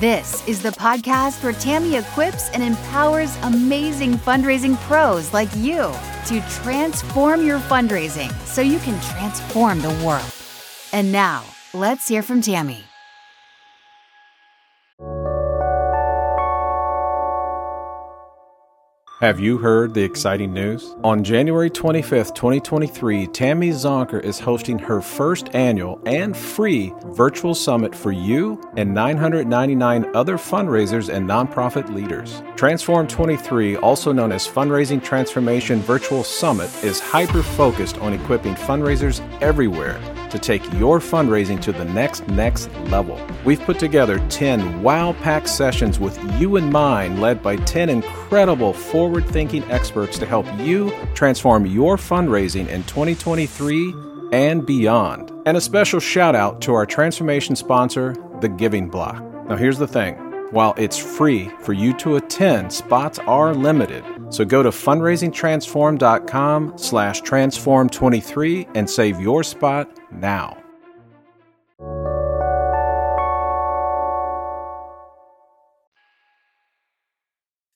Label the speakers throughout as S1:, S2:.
S1: This is the podcast where Tammy equips and empowers amazing fundraising pros like you to transform your fundraising so you can transform the world. And now, let's hear from Tammy.
S2: Have you heard the exciting news? On January 25th, 2023, Tammy Zonker is hosting her first annual and free virtual summit for you and 999 other fundraisers and nonprofit leaders. Transform 23, also known as Fundraising Transformation Virtual Summit, is hyper focused on equipping fundraisers everywhere to take your fundraising to the next next level. We've put together 10 wow-packed sessions with you in mind led by 10 incredible forward-thinking experts to help you transform your fundraising in 2023 and beyond. And a special shout out to our transformation sponsor, The Giving Block. Now here's the thing. While it's free for you to attend, spots are limited. So go to fundraisingtransform.com slash transform23 and save your spot now.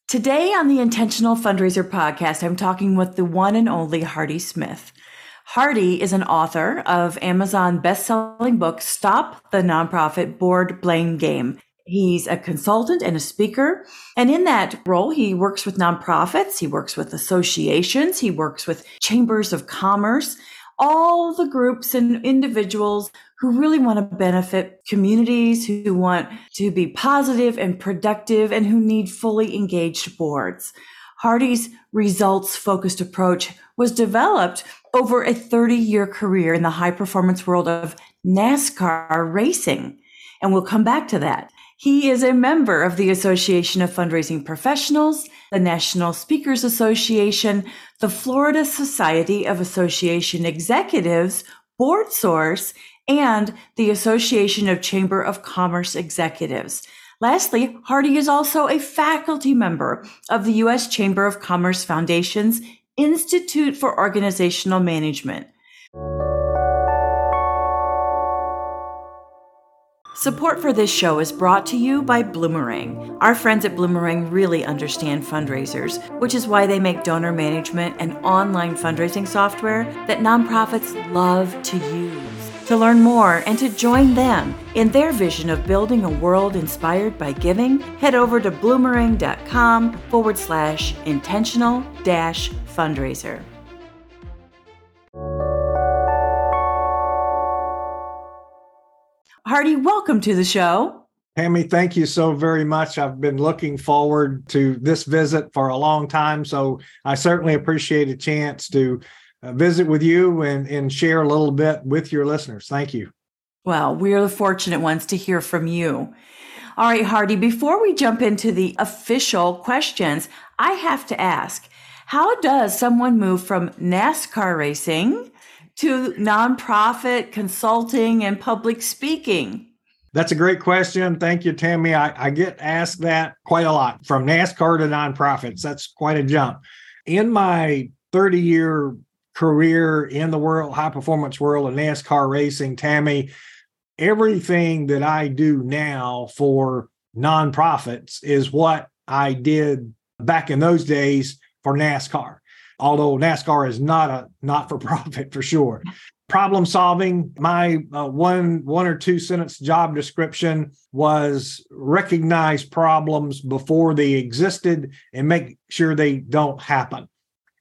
S3: Today on the Intentional Fundraiser podcast, I'm talking with the one and only Hardy Smith. Hardy is an author of Amazon best-selling book Stop the Nonprofit Board Blame Game. He's a consultant and a speaker. And in that role, he works with nonprofits, he works with associations, he works with chambers of commerce, all the groups and individuals who really want to benefit communities, who want to be positive and productive, and who need fully engaged boards. Hardy's results focused approach was developed over a 30 year career in the high performance world of NASCAR racing. And we'll come back to that. He is a member of the Association of Fundraising Professionals, the National Speakers Association, the Florida Society of Association Executives, Board Source, and the Association of Chamber of Commerce Executives. Lastly, Hardy is also a faculty member of the U.S. Chamber of Commerce Foundation's Institute for Organizational Management. Support for this show is brought to you by Bloomerang. Our friends at Bloomerang really understand fundraisers, which is why they make donor management and online fundraising software that nonprofits love to use. To learn more and to join them in their vision of building a world inspired by giving, head over to bloomerang.com forward slash intentional dash fundraiser. Hardy, welcome to the show.
S4: Tammy, thank you so very much. I've been looking forward to this visit for a long time. So I certainly appreciate a chance to uh, visit with you and, and share a little bit with your listeners. Thank you.
S3: Well, we're the fortunate ones to hear from you. All right, Hardy, before we jump into the official questions, I have to ask how does someone move from NASCAR racing to nonprofit consulting and public speaking?
S4: That's a great question. Thank you, Tammy. I, I get asked that quite a lot from NASCAR to nonprofits. That's quite a jump. In my 30 year career in the world, high performance world of NASCAR racing, Tammy, everything that I do now for nonprofits is what I did back in those days for NASCAR although NASCAR is not a not for profit for sure. Problem solving. My uh, one one or two sentence job description was recognize problems before they existed and make sure they don't happen.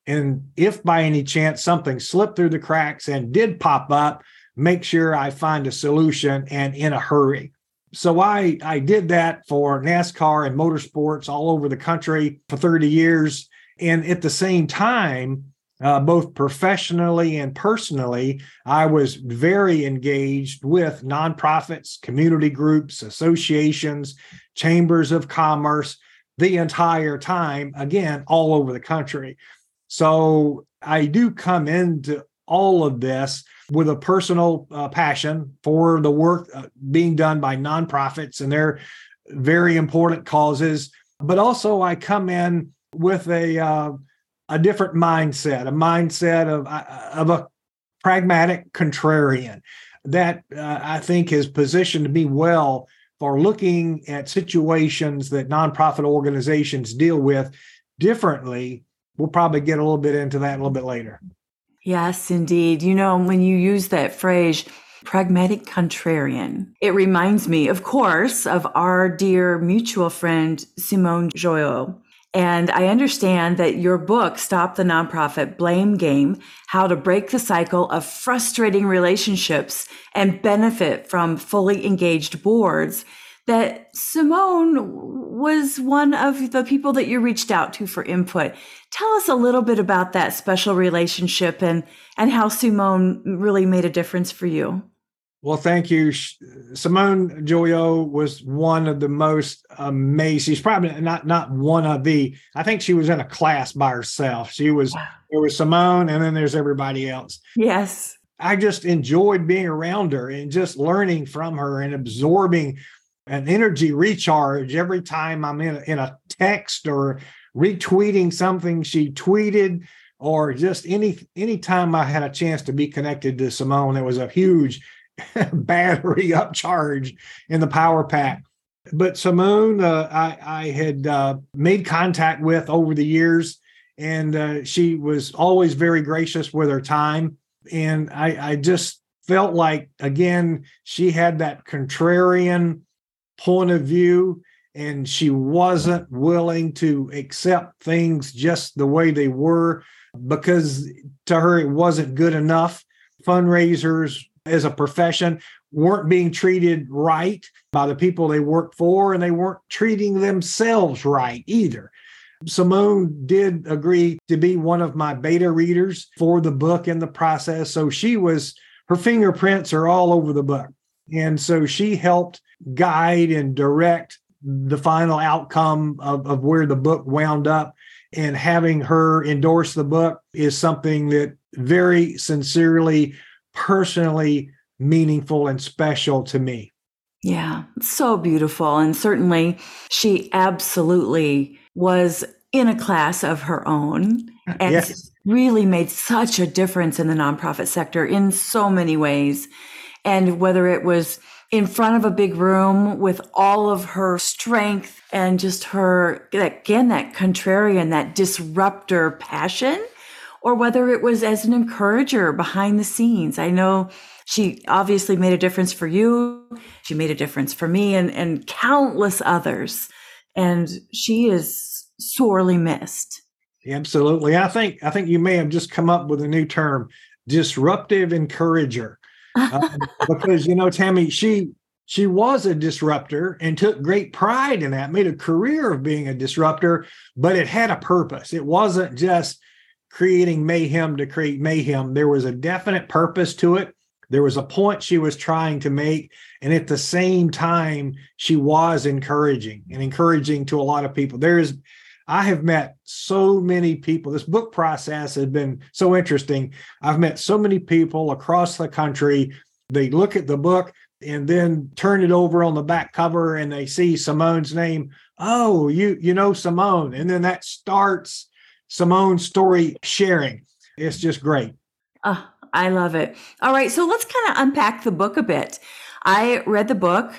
S4: And if by any chance something slipped through the cracks and did pop up, make sure I find a solution and in a hurry. So I I did that for NASCAR and motorsports all over the country for 30 years and at the same time, uh, both professionally and personally, I was very engaged with nonprofits, community groups, associations, chambers of commerce the entire time, again, all over the country. So I do come into all of this with a personal uh, passion for the work uh, being done by nonprofits and their very important causes. But also, I come in with a uh, a different mindset, a mindset of uh, of a pragmatic contrarian that uh, I think is positioned me well for looking at situations that nonprofit organizations deal with differently. We'll probably get a little bit into that a little bit later.
S3: Yes, indeed. You know, when you use that phrase, pragmatic contrarian, it reminds me, of course, of our dear mutual friend, Simone Joyaux. And I understand that your book, Stop the Nonprofit Blame Game How to Break the Cycle of Frustrating Relationships and Benefit from Fully Engaged Boards, that Simone was one of the people that you reached out to for input. Tell us a little bit about that special relationship and, and how Simone really made a difference for you.
S4: Well, thank you. Simone Joyaux was one of the most amazing. She's probably not not one of the. I think she was in a class by herself. She was wow. there was Simone, and then there's everybody else.
S3: Yes,
S4: I just enjoyed being around her and just learning from her and absorbing an energy recharge every time I'm in a, in a text or retweeting something she tweeted or just any any time I had a chance to be connected to Simone, it was a huge battery upcharge in the power pack. But Simone, uh, I, I, had uh, made contact with over the years, and uh, she was always very gracious with her time. And I, I just felt like, again, she had that contrarian point of view, and she wasn't willing to accept things just the way they were because to her it wasn't good enough. Fundraisers as a profession weren't being treated right by the people they worked for, and they weren't treating themselves right either. Simone did agree to be one of my beta readers for the book in the process. So she was, her fingerprints are all over the book. And so she helped guide and direct the final outcome of, of where the book wound up. And having her endorse the book is something that very sincerely personally meaningful and special to me.
S3: Yeah, so beautiful. And certainly she absolutely was in a class of her own uh, and yes. really made such a difference in the nonprofit sector in so many ways. And whether it was in front of a big room with all of her strength and just her, again, that contrarian, that disruptor passion or whether it was as an encourager behind the scenes. I know she obviously made a difference for you. She made a difference for me and, and countless others. And she is sorely missed.
S4: Absolutely. I think I think you may have just come up with a new term, disruptive encourager. Uh, because you know, Tammy, she she was a disruptor and took great pride in that, made a career of being a disruptor, but it had a purpose. It wasn't just creating mayhem to create mayhem. There was a definite purpose to it. There was a point she was trying to make. And at the same time, she was encouraging and encouraging to a lot of people. There's, I have met so many people. This book process has been so interesting. I've met so many people across the country. They look at the book and then turn it over on the back cover and they see Simone's name. Oh, you you know Simone. And then that starts Simone's story sharing. It's just great.
S3: Oh, I love it. All right. So let's kind of unpack the book a bit. I read the book.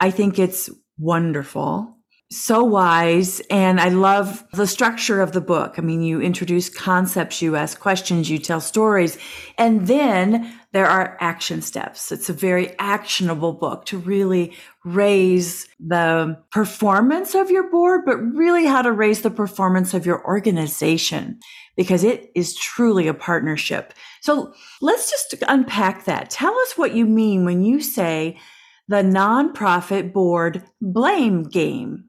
S3: I think it's wonderful, so wise. And I love the structure of the book. I mean, you introduce concepts, you ask questions, you tell stories, and then there are action steps. It's a very actionable book to really raise the performance of your board, but really how to raise the performance of your organization because it is truly a partnership. So let's just unpack that. Tell us what you mean when you say the nonprofit board blame game.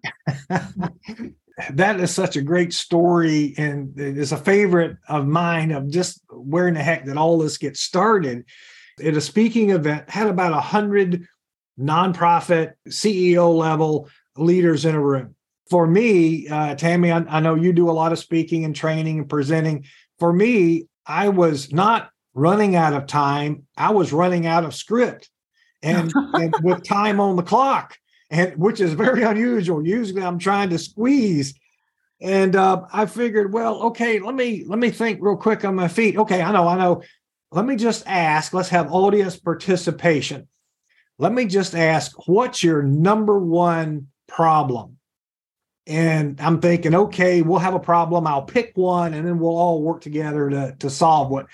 S4: that is such a great story and it's a favorite of mine of just where in the heck did all this get started at a speaking event had about a hundred nonprofit ceo level leaders in a room for me, uh, Tammy, I, I know you do a lot of speaking and training and presenting. For me, I was not running out of time. I was running out of script and, and with time on the clock, and which is very unusual. Usually I'm trying to squeeze. And uh, I figured, well, okay, let me let me think real quick on my feet. Okay, I know, I know. Let me just ask. Let's have audience participation. Let me just ask, what's your number one problem? And I'm thinking, okay, we'll have a problem. I'll pick one, and then we'll all work together to to solve what.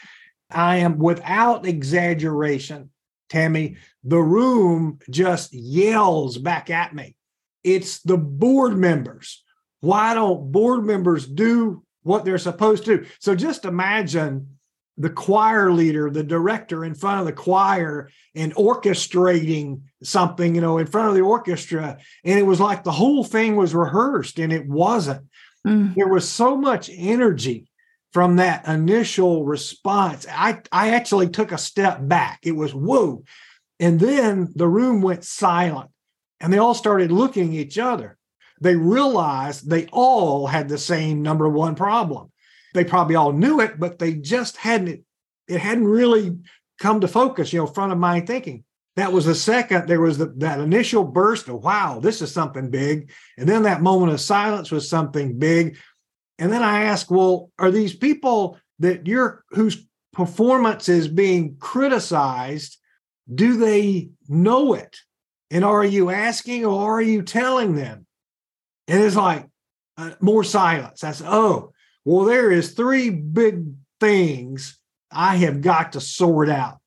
S4: I am without exaggeration, Tammy, the room just yells back at me. It's the board members. Why don't board members do what they're supposed to? So just imagine the choir leader, the director in front of the choir and orchestrating something, you know, in front of the orchestra. And it was like the whole thing was rehearsed and it wasn't. Mm. There was so much energy from that initial response. I, I actually took a step back. It was whoa. And then the room went silent and they all started looking at each other. They realized they all had the same number one problem. They probably all knew it, but they just hadn't, it hadn't really come to focus, you know, front of mind thinking. That was the second, there was the, that initial burst of, wow, this is something big. And then that moment of silence was something big. And then I ask, well, are these people that you're, whose performance is being criticized, do they know it? And are you asking or are you telling them? And it's like uh, more silence. I said, oh, well, there is three big things I have got to sort out.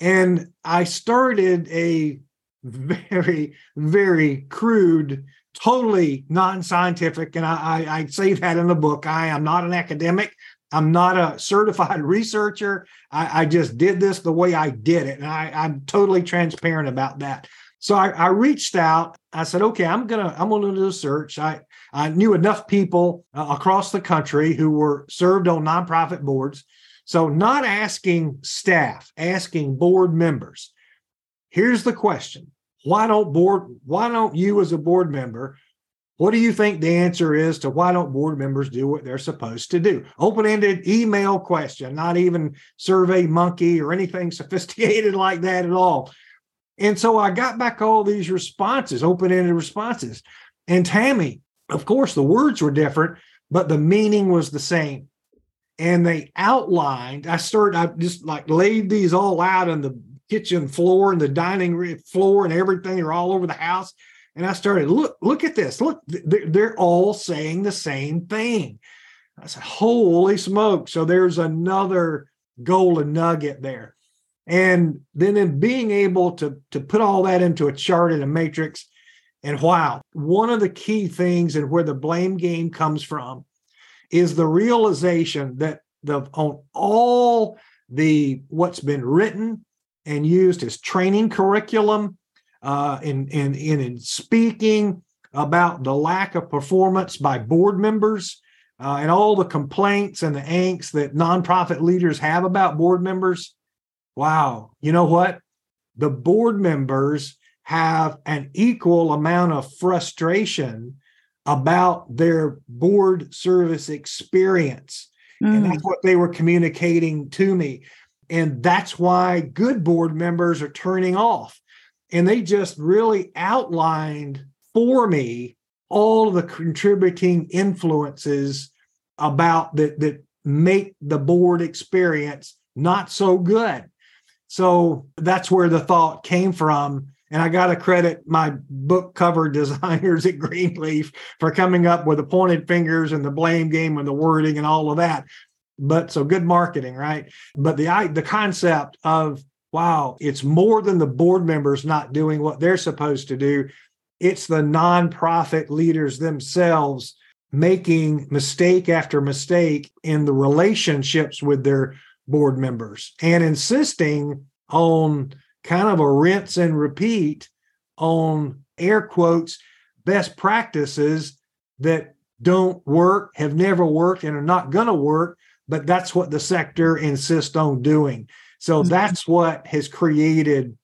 S4: And I started a very, very crude, totally non-scientific, and I, I, I say that in the book. I am not an academic. I'm not a certified researcher. I, I, just did this the way I did it. And I, am totally transparent about that. So I, I, reached out. I said, okay, I'm gonna I'm gonna do a search. I I knew enough people uh, across the country who were served on nonprofit boards. So not asking staff, asking board members. Here's the question: Why don't board? Why don't you as a board member what do you think the answer is to why don't board members do what they're supposed to do? Open ended email question, not even survey monkey or anything sophisticated like that at all. And so I got back all these responses, open ended responses. And Tammy, of course, the words were different, but the meaning was the same. And they outlined, I started, I just like laid these all out on the kitchen floor and the dining room floor and everything. They're all over the house. And I started, look, look at this. Look, they're all saying the same thing. I said, holy smoke. So there's another golden nugget there. And then in being able to, to put all that into a chart and a matrix, and wow, one of the key things and where the blame game comes from is the realization that the on all the what's been written and used as training curriculum uh, in, in, in, in speaking about the lack of performance by board members uh, and all the complaints and the angst that nonprofit leaders have about board members. Wow. You know what? The board members have an equal amount of frustration about their board service experience. Mm. And that's what they were communicating to me. And that's why good board members are turning off and they just really outlined for me all of the contributing influences about that that make the board experience not so good. So that's where the thought came from. And I got to credit my book cover designers at Greenleaf for coming up with the pointed fingers and the blame game and the wording and all of that. But so good marketing, right? But the the concept of wow, it's more than the board members not doing what they're supposed to do. It's the nonprofit leaders themselves making mistake after mistake in the relationships with their board members and insisting on kind of a rinse and repeat on air quotes best practices that don't work, have never worked, and are not going to work. But that's what the sector insists on doing. So mm-hmm. that's what has created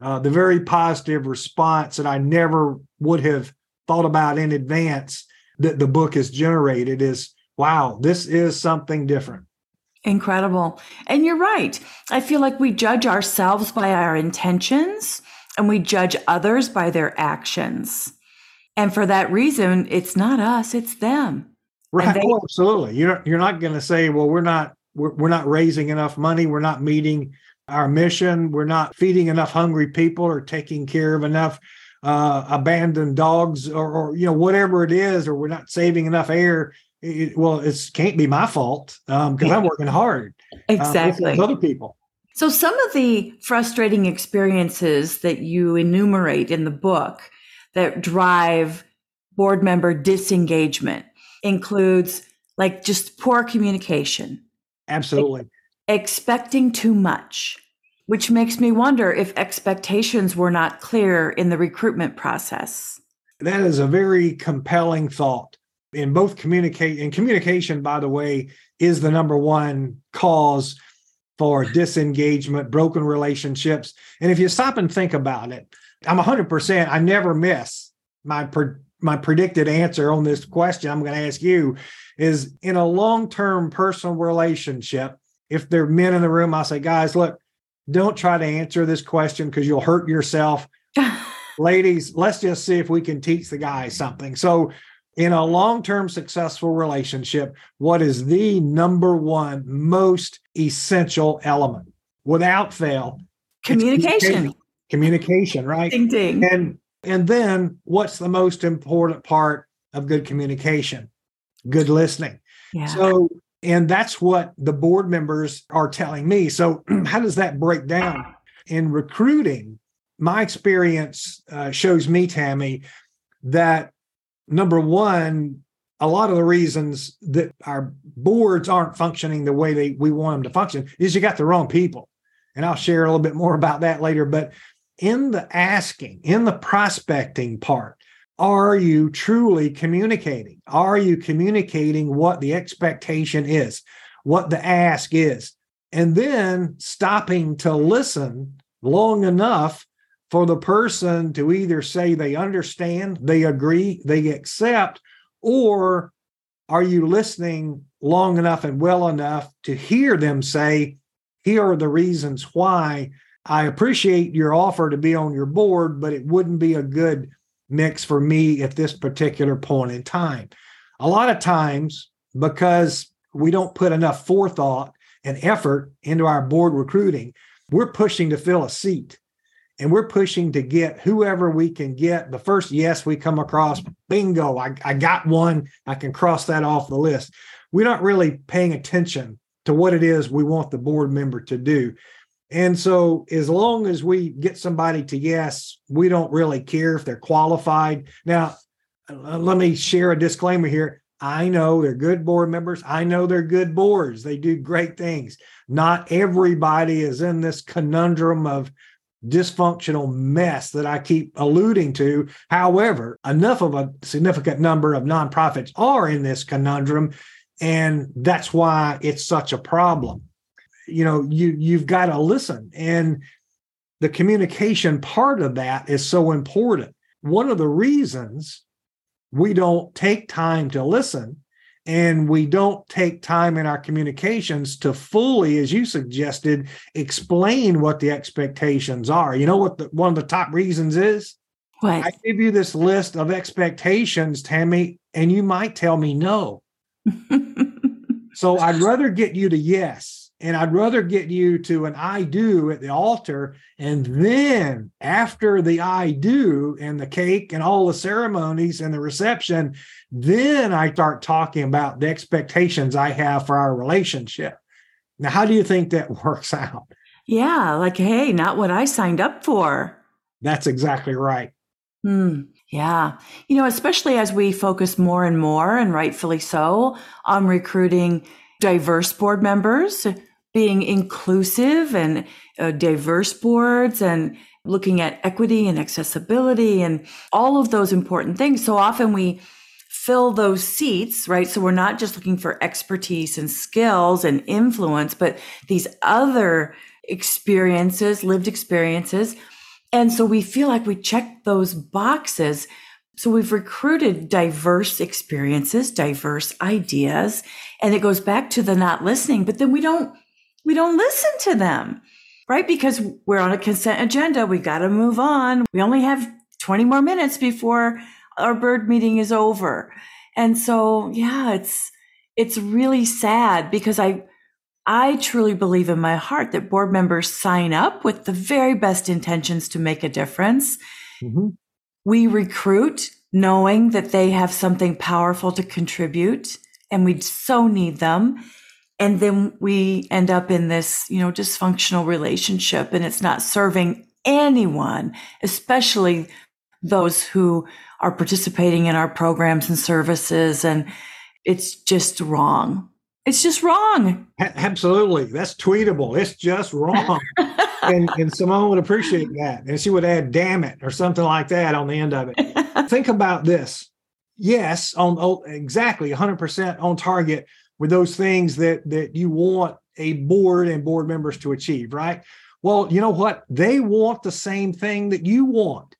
S4: uh, the very positive response that I never would have thought about in advance that the book has generated is wow, this is something different.
S3: Incredible. And you're right. I feel like we judge ourselves by our intentions and we judge others by their actions. And for that reason, it's not us, it's them.
S4: Right. They- oh, absolutely. You're, you're not going to say, well, we're not, we're, we're not raising enough money. We're not meeting our mission. We're not feeding enough hungry people or taking care of enough uh, abandoned dogs or, or, you know, whatever it is, or we're not saving enough air it, well, it can't be my fault because um, I'm working hard.
S3: Uh, exactly.
S4: Uh, other people.
S3: So, some of the frustrating experiences that you enumerate in the book that drive board member disengagement includes like just poor communication.
S4: Absolutely.
S3: expecting too much, which makes me wonder if expectations were not clear in the recruitment process.
S4: That is a very compelling thought in both communicate and communication by the way is the number one cause for disengagement broken relationships and if you stop and think about it i'm 100% i never miss my my predicted answer on this question i'm going to ask you is in a long-term personal relationship if there are men in the room i'll say guys look don't try to answer this question because you'll hurt yourself ladies let's just see if we can teach the guys something so in a long term successful relationship, what is the number one most essential element without fail?
S3: Communication. Communication,
S4: communication right?
S3: Ding, ding.
S4: And, and then what's the most important part of good communication? Good listening.
S3: Yeah.
S4: So, and that's what the board members are telling me. So, how does that break down? In recruiting, my experience uh, shows me, Tammy, that number one, a lot of the reasons that our boards aren't functioning the way they we want them to function is you got the wrong people. And I'll share a little bit more about that later. But in the asking, in the prospecting part, are you truly communicating? Are you communicating what the expectation is, what the ask is? And then stopping to listen long enough for the person to either say they understand, they agree, they accept, or are you listening long enough and well enough to hear them say, here are the reasons why I appreciate your offer to be on your board, but it wouldn't be a good mix for me at this particular point in time. A lot of times, because we don't put enough forethought and effort into our board recruiting, we're pushing to fill a seat and we're pushing to get whoever we can get. The first yes we come across, bingo, I, I got one. I can cross that off the list. We're not really paying attention to what it is we want the board member to do. And so, as long as we get somebody to yes, we don't really care if they're qualified. Now, uh, let me share a disclaimer here. I know they're good board members. I know they're good boards. They do great things. Not everybody is in this conundrum of dysfunctional mess that I keep alluding to. However, enough of a significant number of nonprofits are in this conundrum, and that's why it's such a problem. You know, you you've got to listen, and the communication part of that is so important. One of the reasons we don't take time to listen and we don't take time in our communications to fully as you suggested explain what the expectations are. You know what the, one of the top reasons is?
S3: What?
S4: i give you this list of expectations tammy and you might tell me no. So i'd rather get you to yes and I'd rather get you to an I do at the altar. And then after the I do and the cake and all the ceremonies and the reception, then I start talking about the expectations I have for our relationship. Now, how do you think that works out?
S3: Yeah, like, hey, not what I signed up for.
S4: That's exactly right.
S3: Hmm. Yeah. You know, especially as we focus more and more, and rightfully so, on recruiting diverse board members being inclusive and uh, diverse boards and looking at equity and accessibility and all of those important things. So often we fill those seats, right? So we're not just looking for expertise and skills and influence, but these other experiences, lived experiences. And so we feel like we check those boxes, So we've recruited diverse experiences, diverse ideas, and it goes back to the not listening, but then we don't we don't listen to them. Right? Because we're on a consent agenda, we got to move on. We only have 20 more minutes before our bird meeting is over. And so, yeah, it's it's really sad because I I truly believe in my heart that board members sign up with the very best intentions to make a difference. Mm-hmm. We recruit knowing that they have something powerful to contribute and we so need them. And then we end up in this, you know, dysfunctional relationship and it's not serving anyone, especially those who are participating in our programs and services. And it's just wrong. It's just wrong.
S4: Absolutely. That's tweetable. It's just wrong. and, and Simone would appreciate that. And she would add damn it or something like that on the end of it. Think about this. Yes, on oh, exactly 100% on target with those things that that you want a board and board members to achieve, right? Well, you know what? They want the same thing that you want.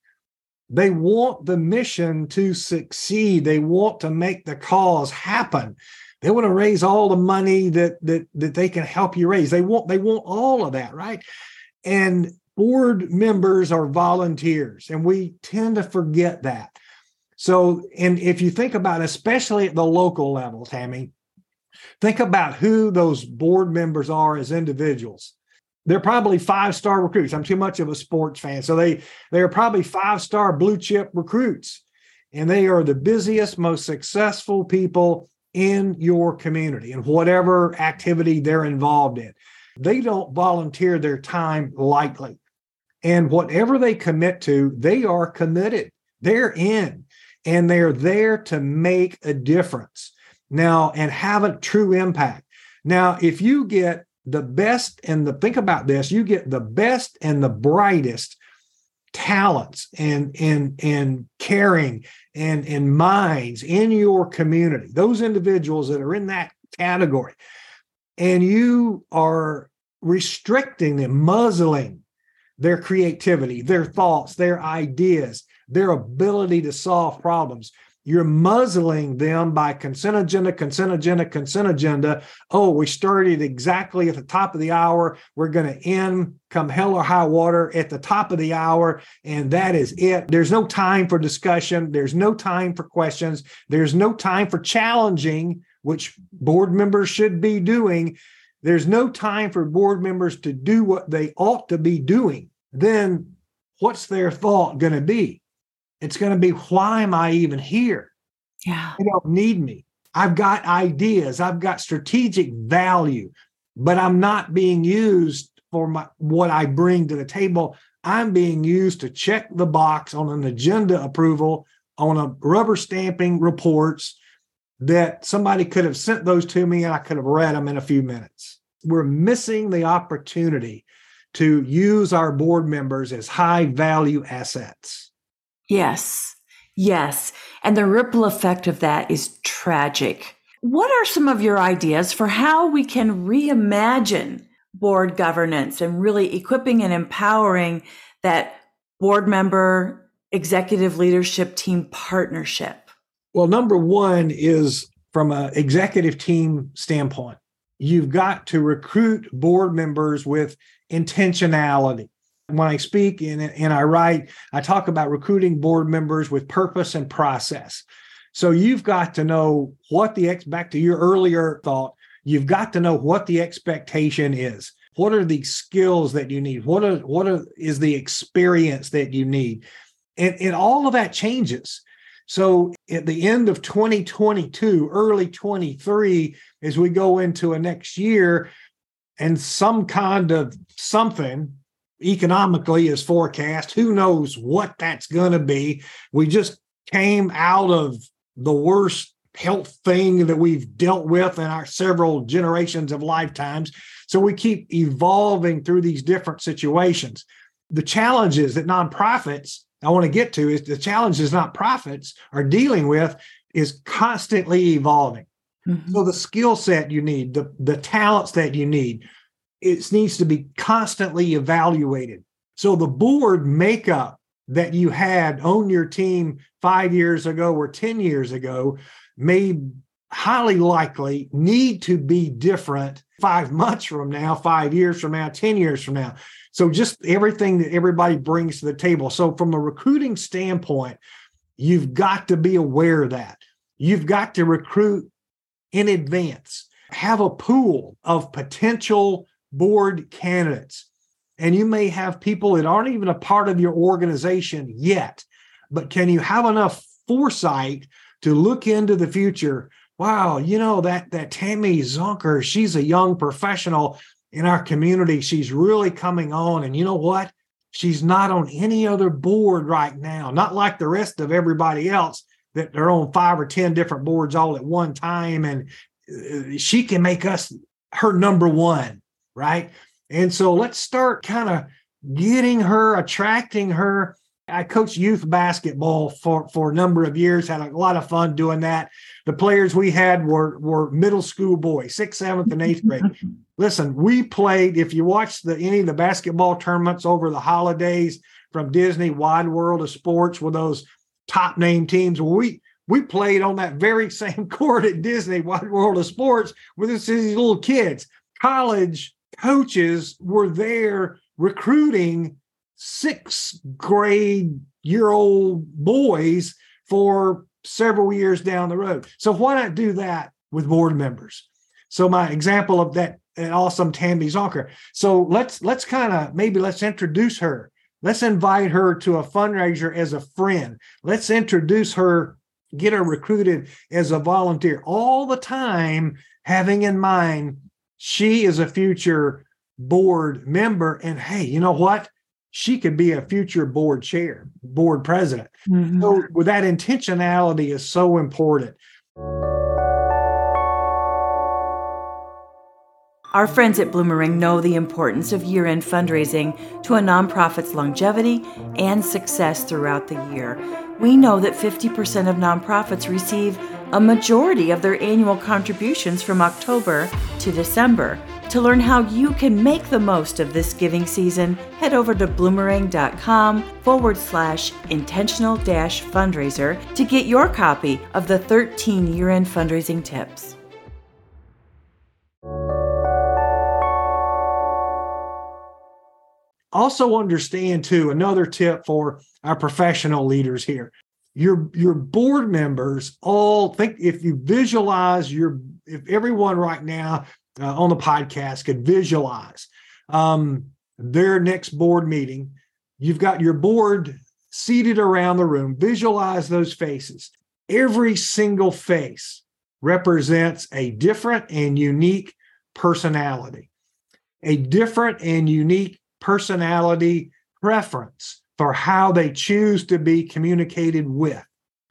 S4: They want the mission to succeed. They want to make the cause happen. They want to raise all the money that that that they can help you raise. They want they want all of that, right? And board members are volunteers, and we tend to forget that. So, and if you think about, especially at the local level, Tammy, think about who those board members are as individuals. They're probably five star recruits. I'm too much of a sports fan, so they they are probably five star blue chip recruits, and they are the busiest, most successful people in your community and whatever activity they're involved in. They don't volunteer their time lightly. And whatever they commit to, they are committed. They're in and they're there to make a difference now and have a true impact. Now, if you get the best and the think about this, you get the best and the brightest talents and and and caring and and minds in your community those individuals that are in that category and you are restricting them muzzling their creativity their thoughts their ideas their ability to solve problems you're muzzling them by consent agenda, consent agenda, consent agenda. Oh, we started exactly at the top of the hour. We're going to end come hell or high water at the top of the hour. And that is it. There's no time for discussion. There's no time for questions. There's no time for challenging, which board members should be doing. There's no time for board members to do what they ought to be doing. Then what's their thought going to be? It's going to be, why am I even here?
S3: Yeah.
S4: They don't need me. I've got ideas, I've got strategic value, but I'm not being used for my, what I bring to the table. I'm being used to check the box on an agenda approval, on a rubber stamping reports that somebody could have sent those to me and I could have read them in a few minutes. We're missing the opportunity to use our board members as high value assets.
S3: Yes. Yes. And the ripple effect of that is tragic. What are some of your ideas for how we can reimagine board governance and really equipping and empowering that board member executive leadership team partnership?
S4: Well, number one is from an executive team standpoint, you've got to recruit board members with intentionality when I speak and, and I write, I talk about recruiting board members with purpose and process. So you've got to know what the ex back to your earlier thought, you've got to know what the expectation is. What are the skills that you need? What are what are, is the experience that you need? And, and all of that changes. So at the end of 2022, early 23, as we go into a next year, and some kind of something economically is forecast. Who knows what that's going to be? We just came out of the worst health thing that we've dealt with in our several generations of lifetimes. So we keep evolving through these different situations. The challenges that nonprofits I want to get to is the challenges that nonprofits are dealing with is constantly evolving. Mm-hmm. So the skill set you need, the, the talents that you need, it needs to be constantly evaluated. So the board makeup that you had on your team five years ago or 10 years ago may highly likely need to be different five months from now, five years from now, 10 years from now. So just everything that everybody brings to the table. So from a recruiting standpoint, you've got to be aware of that. You've got to recruit in advance. Have a pool of potential board candidates. And you may have people that aren't even a part of your organization yet, but can you have enough foresight to look into the future? Wow, you know that that Tammy Zonker, she's a young professional in our community. She's really coming on. And you know what? She's not on any other board right now, not like the rest of everybody else that they're on five or 10 different boards all at one time. And uh, she can make us her number one, right? And so let's start kind of getting her, attracting her. I coached youth basketball for, for a number of years, had a lot of fun doing that. The players we had were, were middle school boys, sixth, seventh, and eighth grade. Listen, we played, if you watch the any of the basketball tournaments over the holidays from Disney Wide World of Sports with those top name teams, we we played on that very same court at Disney Wide World of Sports with these little kids. College coaches were there recruiting sixth grade year old boys for several years down the road. So why not do that with board members? So my example of that awesome Tammy Zonker. So let's let's kind of maybe let's introduce her. Let's invite her to a fundraiser as a friend. Let's introduce her, get her recruited as a volunteer. All the time having in mind she is a future board member and hey, you know what? She could be a future board chair, board president. Mm-hmm. So with that intentionality is so important.
S3: Our friends at Bloomerang know the importance of year end fundraising to a nonprofit's longevity and success throughout the year. We know that 50% of nonprofits receive a majority of their annual contributions from October to December. To learn how you can make the most of this giving season, head over to bloomerang.com forward slash intentional dash fundraiser to get your copy of the 13 year end fundraising tips.
S4: also understand too another tip for our professional leaders here your your board members all think if you visualize your if everyone right now uh, on the podcast could visualize um, their next board meeting you've got your board seated around the room. Visualize those faces. Every single face represents a different and unique personality a different and unique personality preference for how they choose to be communicated with.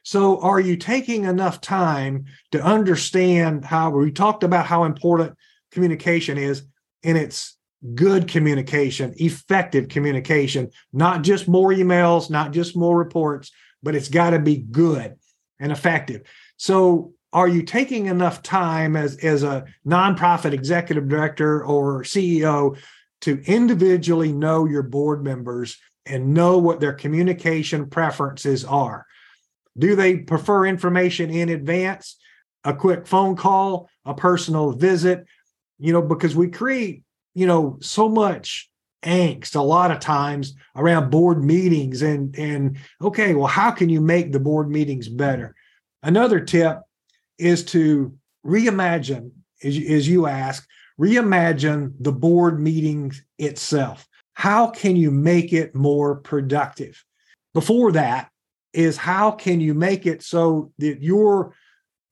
S4: So, are you taking enough time to understand how we talked about how important communication is, and it's good communication, effective communication, not just more emails, not just more reports, but it's got to be good and effective. So, are you taking enough time as, as a nonprofit executive director or CEO to individually know your board members and know what their communication preferences are. Do they prefer information in advance, a quick phone call, a personal visit? You know, because we create, you know, so much angst a lot of times around board meetings and and okay, well how can you make the board meetings better? Another tip is to reimagine as, as you ask reimagine the board meeting itself. How can you make it more productive? Before that is how can you make it so that your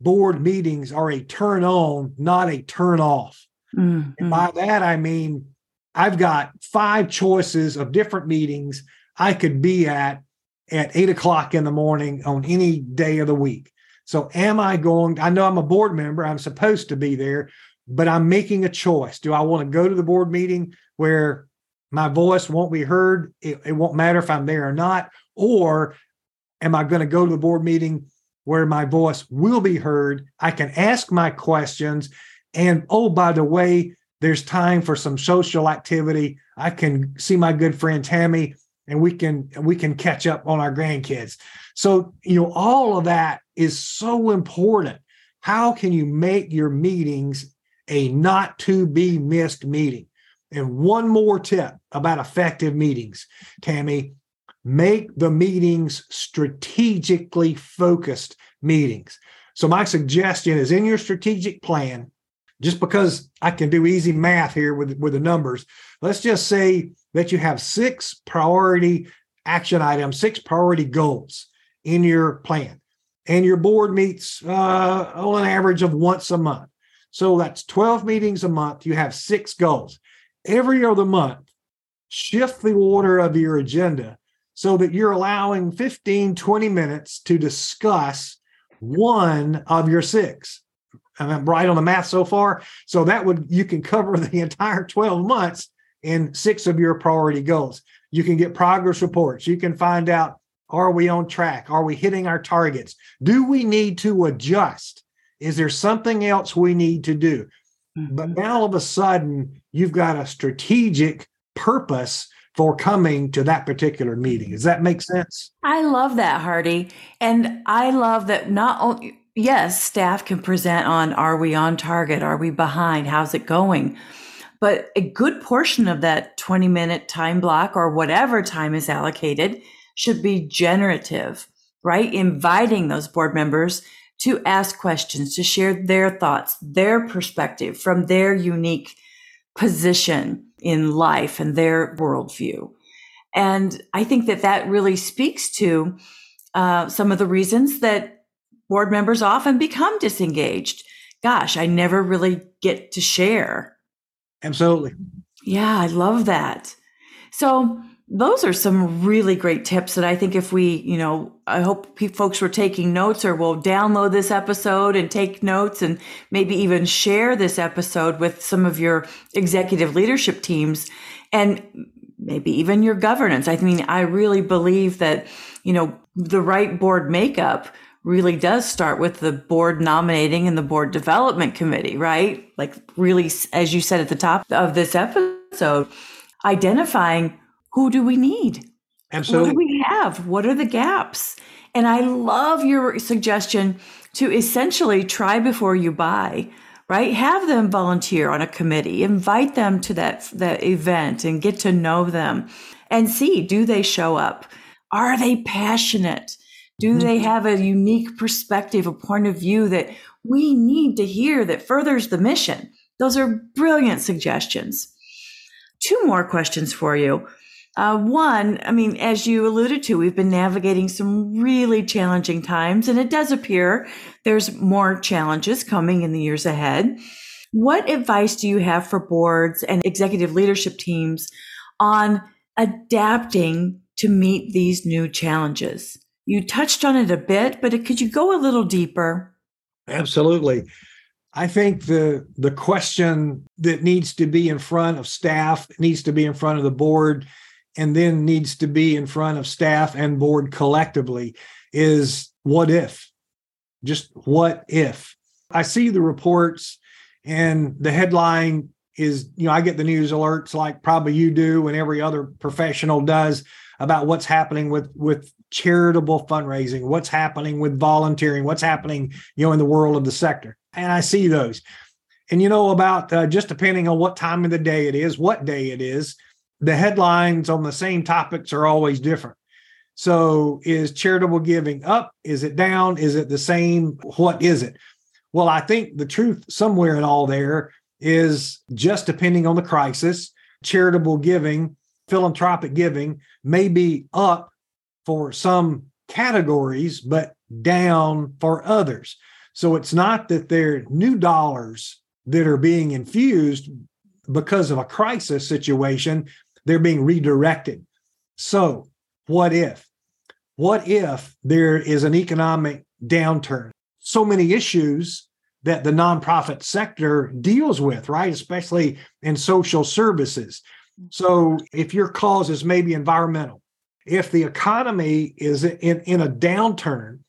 S4: board meetings are a turn on, not a turn off? Mm-hmm. And by that, I mean, I've got five choices of different meetings I could be at at eight o'clock in the morning on any day of the week. So, am I going? I know I'm a board member, I'm supposed to be there, but I'm making a choice. Do I want to go to the board meeting where my voice won't be heard? It, it won't matter if I'm there or not. Or am I going to go to the board meeting where my voice will be heard? I can ask my questions. And oh, by the way, there's time for some social activity. I can see my good friend Tammy and we can we can catch up on our grandkids. So, you know, all of that is so important. How can you make your meetings a not to be missed meeting? And one more tip about effective meetings, Tammy, make the meetings strategically focused meetings. So my suggestion is in your strategic plan, just because I can do easy math here with, with the numbers, let's just say that you have six priority action items, six priority goals in your plan. And your board meets uh, on an average of once a month. So that's 12 meetings a month. You have six goals. Every other month, shift the order of your agenda so that you're allowing 15, 20 minutes to discuss one of your six. I'm right on the math so far. So that would, you can cover the entire 12 months in six of your priority goals. You can get progress reports. You can find out are we on track? Are we hitting our targets? Do we need to adjust? Is there something else we need to do? Mm-hmm. But now all of a sudden, you've got a strategic purpose for coming to that particular meeting. Does that make sense?
S3: I love that, Hardy. And I love that not only, yes, staff can present on are we on target? Are we behind? How's it going? But a good portion of that 20 minute time block or whatever time is allocated should be generative, right? Inviting those board members to ask questions, to share their thoughts, their perspective from their unique position in life and their worldview. And I think that that really speaks to uh, some of the reasons that board members often become disengaged. Gosh, I never really get to share.
S4: Absolutely.
S3: Yeah, I love that. So, those are some really great tips that I think if we, you know, I hope folks were taking notes or will download this episode and take notes and maybe even share this episode with some of your executive leadership teams and maybe even your governance. I mean, I really believe that, you know, the right board makeup really does start with the board nominating and the board development committee, right? Like really, as you said at the top of this episode, identifying who do we need?
S4: Absolutely.
S3: What do we have? What are the gaps? And I love your suggestion to essentially try before you buy, right? Have them volunteer on a committee, invite them to that, that event and get to know them and see do they show up? Are they passionate? Do they mm-hmm. have a unique perspective, a point of view that we need to hear that furthers the mission? Those are brilliant suggestions. Two more questions for you. Uh, one, I mean, as you alluded to, we've been navigating some really challenging times, and it does appear there's more challenges coming in the years ahead. What advice do you have for boards and executive leadership teams on adapting to meet these new challenges? You touched on it a bit, but could you go a little deeper?
S4: Absolutely. I think the the question that needs to be in front of staff needs to be in front of the board and then needs to be in front of staff and board collectively is what if? Just what if? I see the reports and the headline is, you know, I get the news alerts like probably you do and every other professional does about what's happening with with charitable fundraising, what's happening with volunteering, what's happening, you know, in the world of the sector. And I see those. And you know about uh, just depending on what time of the day it is, what day it is, the headlines on the same topics are always different. So, is charitable giving up? Is it down? Is it the same? What is it? Well, I think the truth somewhere in all there is just depending on the crisis, charitable giving, philanthropic giving may be up for some categories, but down for others. So it's not that they're new dollars that are being infused because of a crisis situation they're being redirected. So, what if? What if there is an economic downturn? So many issues that the nonprofit sector deals with, right? Especially in social services. So, if your cause is maybe environmental, if the economy is in, in a downturn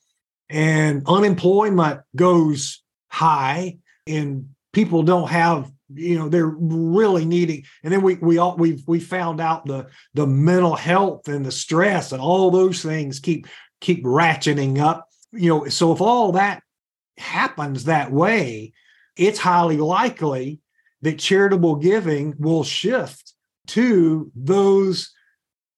S4: and unemployment goes high and people don't have you know they're really needing and then we we all we we found out the the mental health and the stress and all those things keep keep ratcheting up. You know so if all that happens that way it's highly likely that charitable giving will shift to those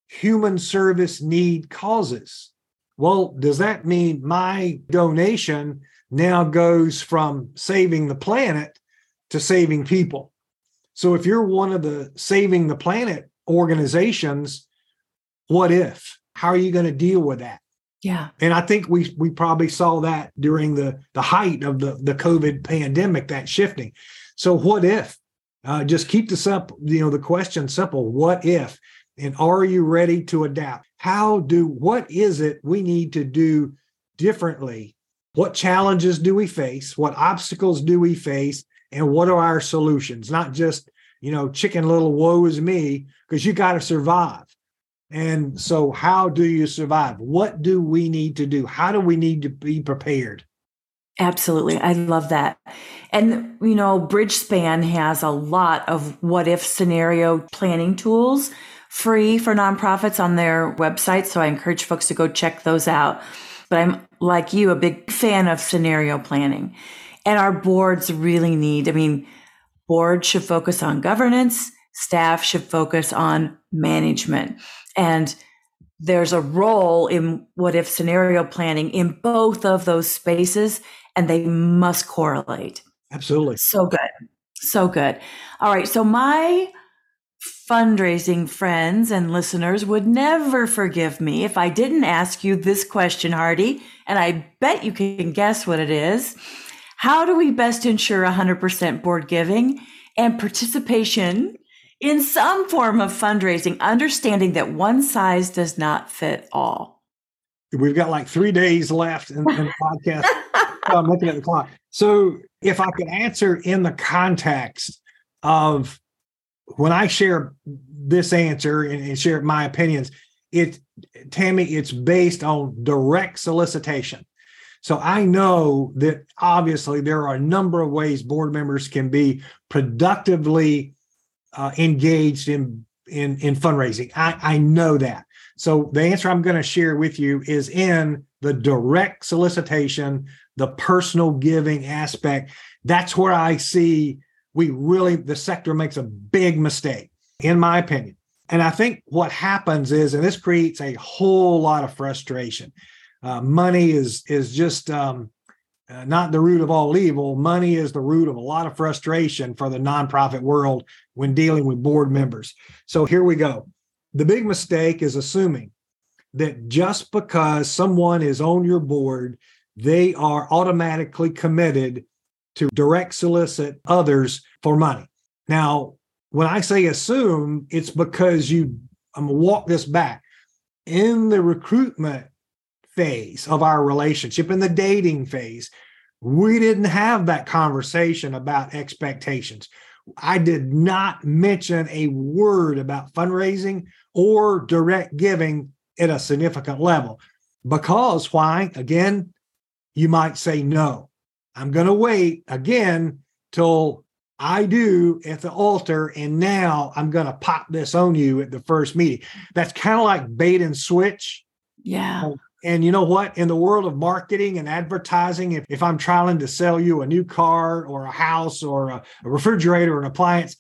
S4: human service need causes. Well does that mean my donation now goes from saving the planet to saving people. So if you're one of the saving the planet organizations, what if? How are you going to deal with that?
S3: Yeah.
S4: And I think we we probably saw that during the the height of the the COVID pandemic that shifting. So what if? Uh, just keep the simple, you know, the question simple. What if? And are you ready to adapt? How do what is it we need to do differently? What challenges do we face? What obstacles do we face? And what are our solutions not just you know chicken little woe is me because you got to survive and so how do you survive what do we need to do how do we need to be prepared
S3: Absolutely. I love that. And, you know, Bridgespan has a lot of what if scenario planning tools free for nonprofits on their website. So I encourage folks to go check those out. But I'm like you, a big fan of scenario planning. And our boards really need, I mean, boards should focus on governance, staff should focus on management. And there's a role in what if scenario planning in both of those spaces, and they must correlate.
S4: Absolutely.
S3: So good. So good. All right. So, my fundraising friends and listeners would never forgive me if I didn't ask you this question, Hardy. And I bet you can guess what it is. How do we best ensure 100% board giving and participation in some form of fundraising, understanding that one size does not fit all?
S4: We've got like three days left in, in the podcast. I'm looking at the clock. So, if I could answer in the context of when I share this answer and, and share my opinions, it Tammy, it's based on direct solicitation. So I know that obviously there are a number of ways board members can be productively uh, engaged in, in in fundraising. I, I know that. So the answer I'm going to share with you is in the direct solicitation, the personal giving aspect. That's where I see we really the sector makes a big mistake, in my opinion. And I think what happens is, and this creates a whole lot of frustration uh, money is is just um, uh, not the root of all evil. Money is the root of a lot of frustration for the nonprofit world when dealing with board members. So here we go. The big mistake is assuming that just because someone is on your board, they are automatically committed to direct solicit others for money. Now, when I say assume, it's because you, I'm gonna walk this back. In the recruitment phase of our relationship, in the dating phase, we didn't have that conversation about expectations. I did not mention a word about fundraising or direct giving at a significant level. Because why? Again, you might say no. I'm going to wait again till I do at the altar, and now I'm going to pop this on you at the first meeting. That's kind of like bait and switch.
S3: Yeah.
S4: And you know what? In the world of marketing and advertising, if, if I'm trying to sell you a new car or a house or a, a refrigerator or an appliance,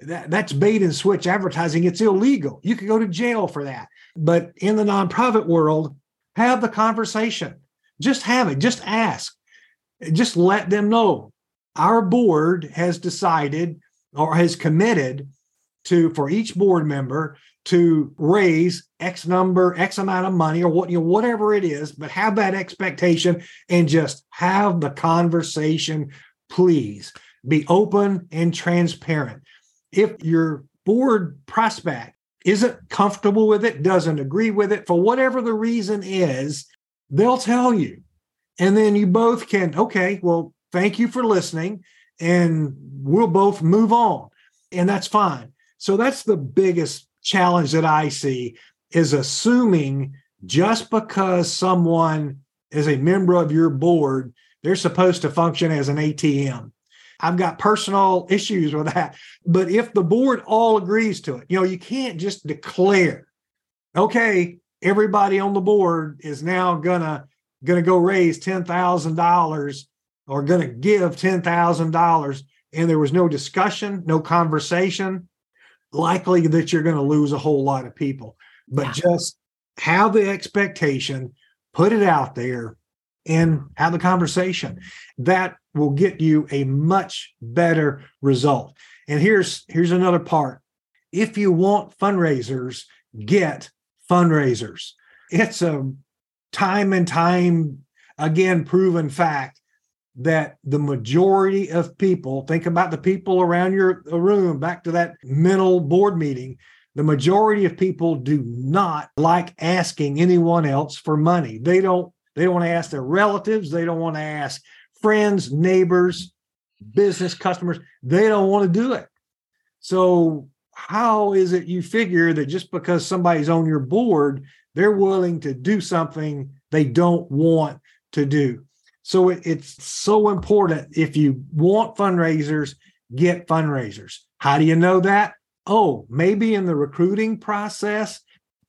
S4: that, that's bait and switch advertising. It's illegal. You could go to jail for that. But in the nonprofit world, have the conversation. Just have it. Just ask. Just let them know. Our board has decided or has committed to, for each board member, to raise X number, X amount of money, or what you know, whatever it is, but have that expectation and just have the conversation, please. Be open and transparent. If your board prospect isn't comfortable with it, doesn't agree with it, for whatever the reason is, they'll tell you. And then you both can, okay, well, thank you for listening, and we'll both move on. And that's fine. So that's the biggest challenge that I see is assuming just because someone is a member of your board, they're supposed to function as an ATM. I've got personal issues with that. But if the board all agrees to it, you know, you can't just declare, okay, everybody on the board is now gonna gonna go raise ten thousand dollars or gonna give ten thousand dollars, and there was no discussion, no conversation. Likely that you're going to lose a whole lot of people, but yeah. just have the expectation, put it out there, and have the conversation. That will get you a much better result. And here's here's another part. If you want fundraisers, get fundraisers. It's a time and time again proven fact that the majority of people think about the people around your room back to that mental board meeting the majority of people do not like asking anyone else for money. They don't they don't want to ask their relatives. They don't want to ask friends neighbors business customers. They don't want to do it. So how is it you figure that just because somebody's on your board they're willing to do something they don't want to do so it, it's so important if you want fundraisers, get fundraisers. How do you know that? Oh, maybe in the recruiting process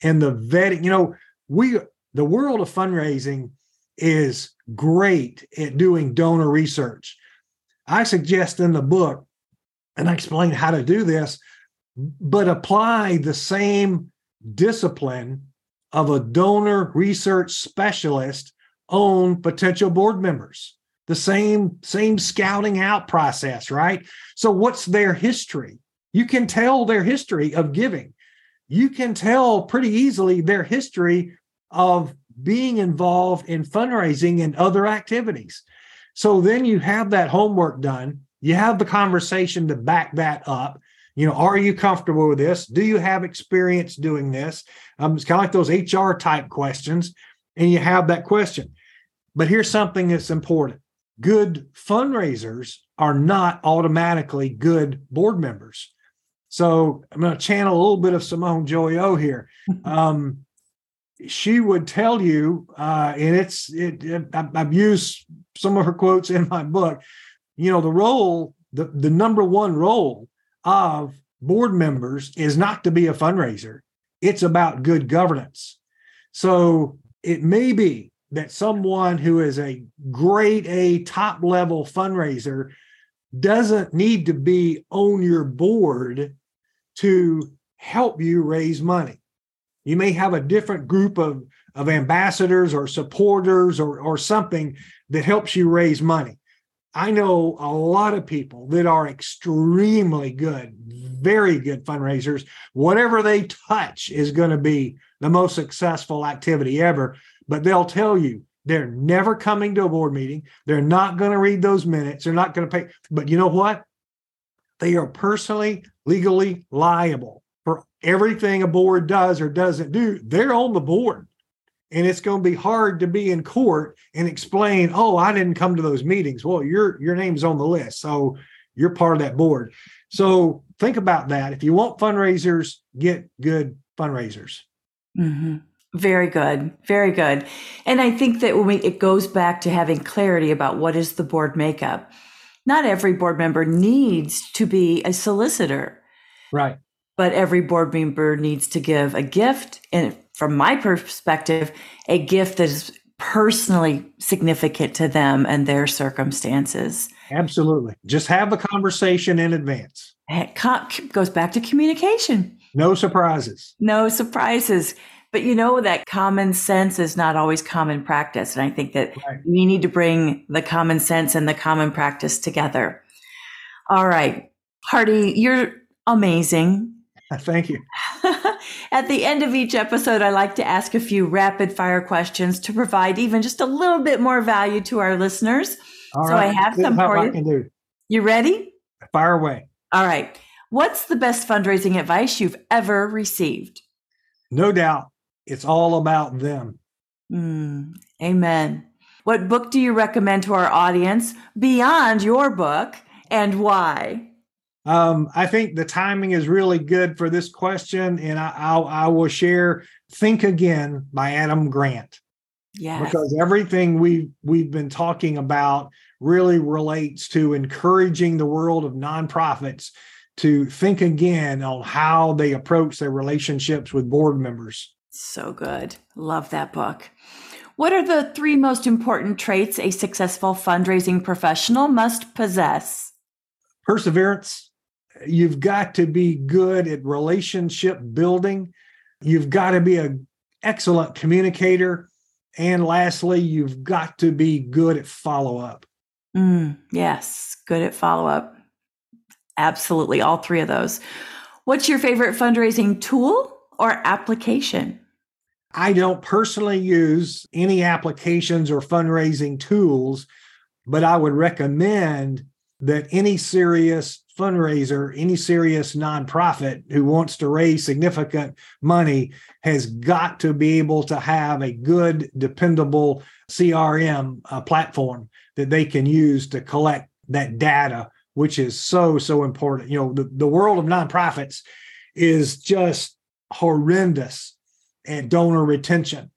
S4: and the vetting. You know, we the world of fundraising is great at doing donor research. I suggest in the book, and I explain how to do this, but apply the same discipline of a donor research specialist own potential board members. The same same scouting out process right? So what's their history? You can tell their history of giving. You can tell pretty easily their history of being involved in fundraising and other activities. So then you have that homework done. You have the conversation to back that up. You know are you comfortable with this? Do you have experience doing this? Um, it's kind of like those hr type questions and you have that question but here's something that's important good fundraisers are not automatically good board members. So I'm going to channel a little bit of Simone Joyaux here. Um, she would tell you, uh, and it's it, it, I've used some of her quotes in my book. You know, the role, the the number one role of board members is not to be a fundraiser. It's about good governance. So it may be that someone who is a grade A top level fundraiser doesn't need to be on your board to help you raise money. You may have a different group of, of ambassadors or supporters or, or something that helps you raise money. I know a lot of people that are extremely good, very good fundraisers. Whatever they touch is going to be the most successful activity ever but they'll tell you they're never coming to a board meeting. They're not going to read those minutes. They're not going to pay. But you know what? They are personally, legally liable for everything a board does or doesn't do. They're on the board. And it's going to be hard to be in court and explain, oh, I didn't come to those meetings. Well, your your name's on the list. So you're part of that board. So think about that. If you want fundraisers, get good fundraisers.
S3: Mm-hmm. Very good. Very good. And I think that when we, it goes back to having clarity about what is the board makeup. Not every board member needs to be a solicitor.
S4: Right.
S3: But every board member needs to give a gift. And from my perspective, a gift that is personally significant to them and their circumstances.
S4: Absolutely. Just have the conversation in advance.
S3: It goes back to communication.
S4: No surprises.
S3: No surprises. But you know that common sense is not always common practice. And I think that right. we need to bring the common sense and the common practice together. All right. Hardy, you're amazing.
S4: Thank you.
S3: At the end of each episode, I like to ask a few rapid fire questions to provide even just a little bit more value to our listeners. All so right. I have some for you. You ready?
S4: Fire away.
S3: All right. What's the best fundraising advice you've ever received?
S4: No doubt it's all about them.
S3: Mm, amen. What book do you recommend to our audience beyond your book and why?
S4: Um, I think the timing is really good for this question, and I, I'll, I will share "Think Again" by Adam Grant.
S3: Yeah,
S4: because everything we we've been talking about really relates to encouraging the world of nonprofits to think again on how they approach their relationships with board members.
S3: So good. Love that book. What are the three most important traits a successful fundraising professional must possess?
S4: Perseverance. You've got to be good at relationship building. You've got to be an excellent communicator. And lastly, you've got to be good at follow up.
S3: Mm, yes, good at follow up. Absolutely, all three of those. What's your favorite fundraising tool or application?
S4: I don't personally use any applications or fundraising tools, but I would recommend that any serious fundraiser, any serious nonprofit who wants to raise significant money has got to be able to have a good, dependable CRM uh, platform that they can use to collect that data, which is so, so important. You know, the, the world of nonprofits is just horrendous at donor retention.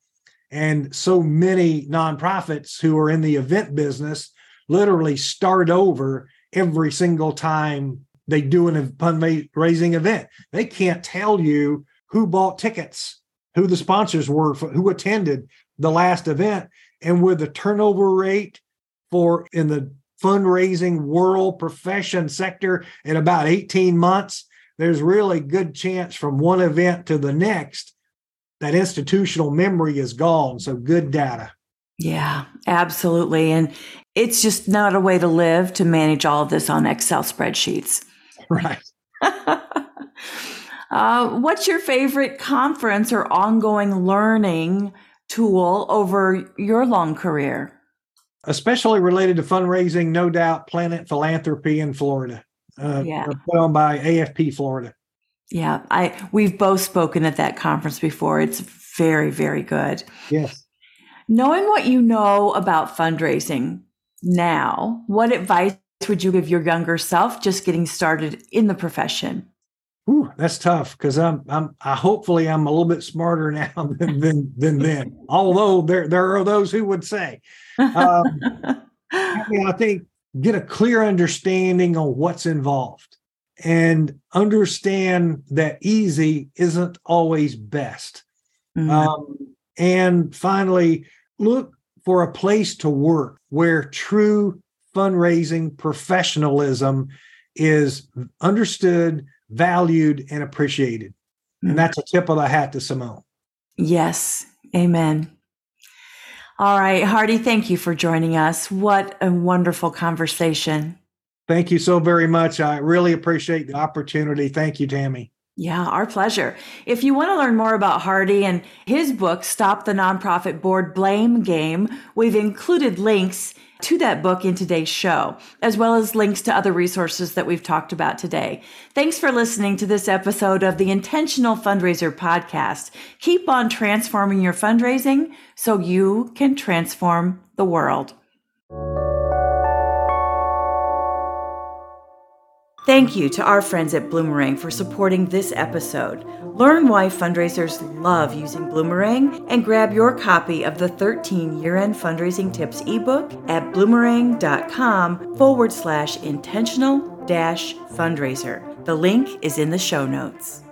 S4: And so many nonprofits who are in the event business literally start over every single time they do an fundraising event. They can't tell you who bought tickets, who the sponsors were, who attended the last event. And with the turnover rate for in the fundraising world profession sector in about 18 months, there's really good chance from one event to the next that institutional memory is gone. So good data.
S3: Yeah, absolutely. And it's just not a way to live to manage all of this on Excel spreadsheets.
S4: Right.
S3: uh, what's your favorite conference or ongoing learning tool over your long career?
S4: Especially related to fundraising, no doubt, Planet Philanthropy in Florida, uh, yeah. put on by AFP Florida.
S3: Yeah, I we've both spoken at that conference before. It's very, very good.
S4: Yes.
S3: Knowing what you know about fundraising now, what advice would you give your younger self just getting started in the profession?
S4: Ooh, that's tough because I'm I'm I hopefully I'm a little bit smarter now than than, than then. Although there there are those who would say, um, I, mean, I think get a clear understanding on what's involved and understand that easy isn't always best. Mm-hmm. Um, and finally, look for a place to work where true fundraising professionalism is understood, valued, and appreciated. Mm-hmm. And that's a tip of the hat to Simone.
S3: Yes. Amen. All right, Hardy, thank you for joining us. What a wonderful conversation.
S4: Thank you so very much. I really appreciate the opportunity. Thank you, Tammy.
S3: Yeah, our pleasure. If you want to learn more about Hardy and his book, Stop the Nonprofit Board Blame Game, we've included links to that book in today's show, as well as links to other resources that we've talked about today. Thanks for listening to this episode of the Intentional Fundraiser podcast. Keep on transforming your fundraising so you can transform the world. Thank you to our friends at Bloomerang for supporting this episode. Learn why fundraisers love using Bloomerang and grab your copy of the 13 year end fundraising tips ebook at bloomerang.com forward slash intentional dash fundraiser. The link is in the show notes.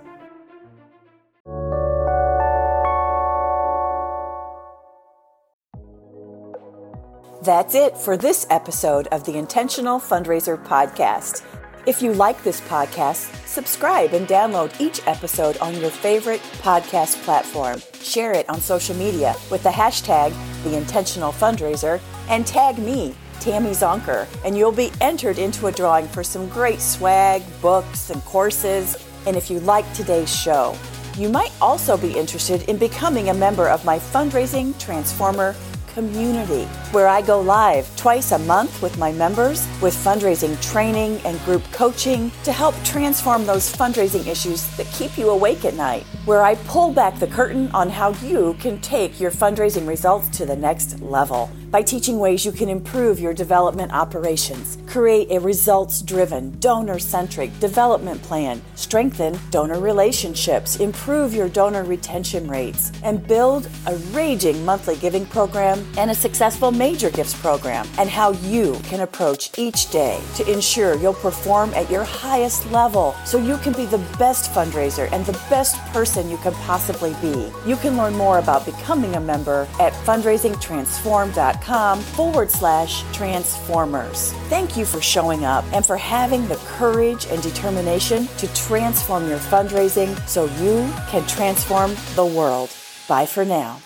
S3: That's it for this episode of the Intentional Fundraiser Podcast. If you like this podcast, subscribe and download each episode on your favorite podcast platform. Share it on social media with the hashtag The Intentional Fundraiser and tag me, Tammy Zonker, and you'll be entered into a drawing for some great swag, books, and courses. And if you like today's show, you might also be interested in becoming a member of my Fundraising Transformer community, where I go live twice a month with my members with fundraising training and group coaching to help transform those fundraising issues that keep you awake at night. Where I pull back the curtain on how you can take your fundraising results to the next level. By teaching ways you can improve your development operations, create a results driven, donor centric development plan, strengthen donor relationships, improve your donor retention rates, and build a raging monthly giving program and a successful major gifts program, and how you can approach each day to ensure you'll perform at your highest level so you can be the best fundraiser and the best person you can possibly be. You can learn more about becoming a member at fundraisingtransform.com forward slash transformers. Thank you for showing up and for having the courage and determination to transform your fundraising so you can transform the world. Bye for now.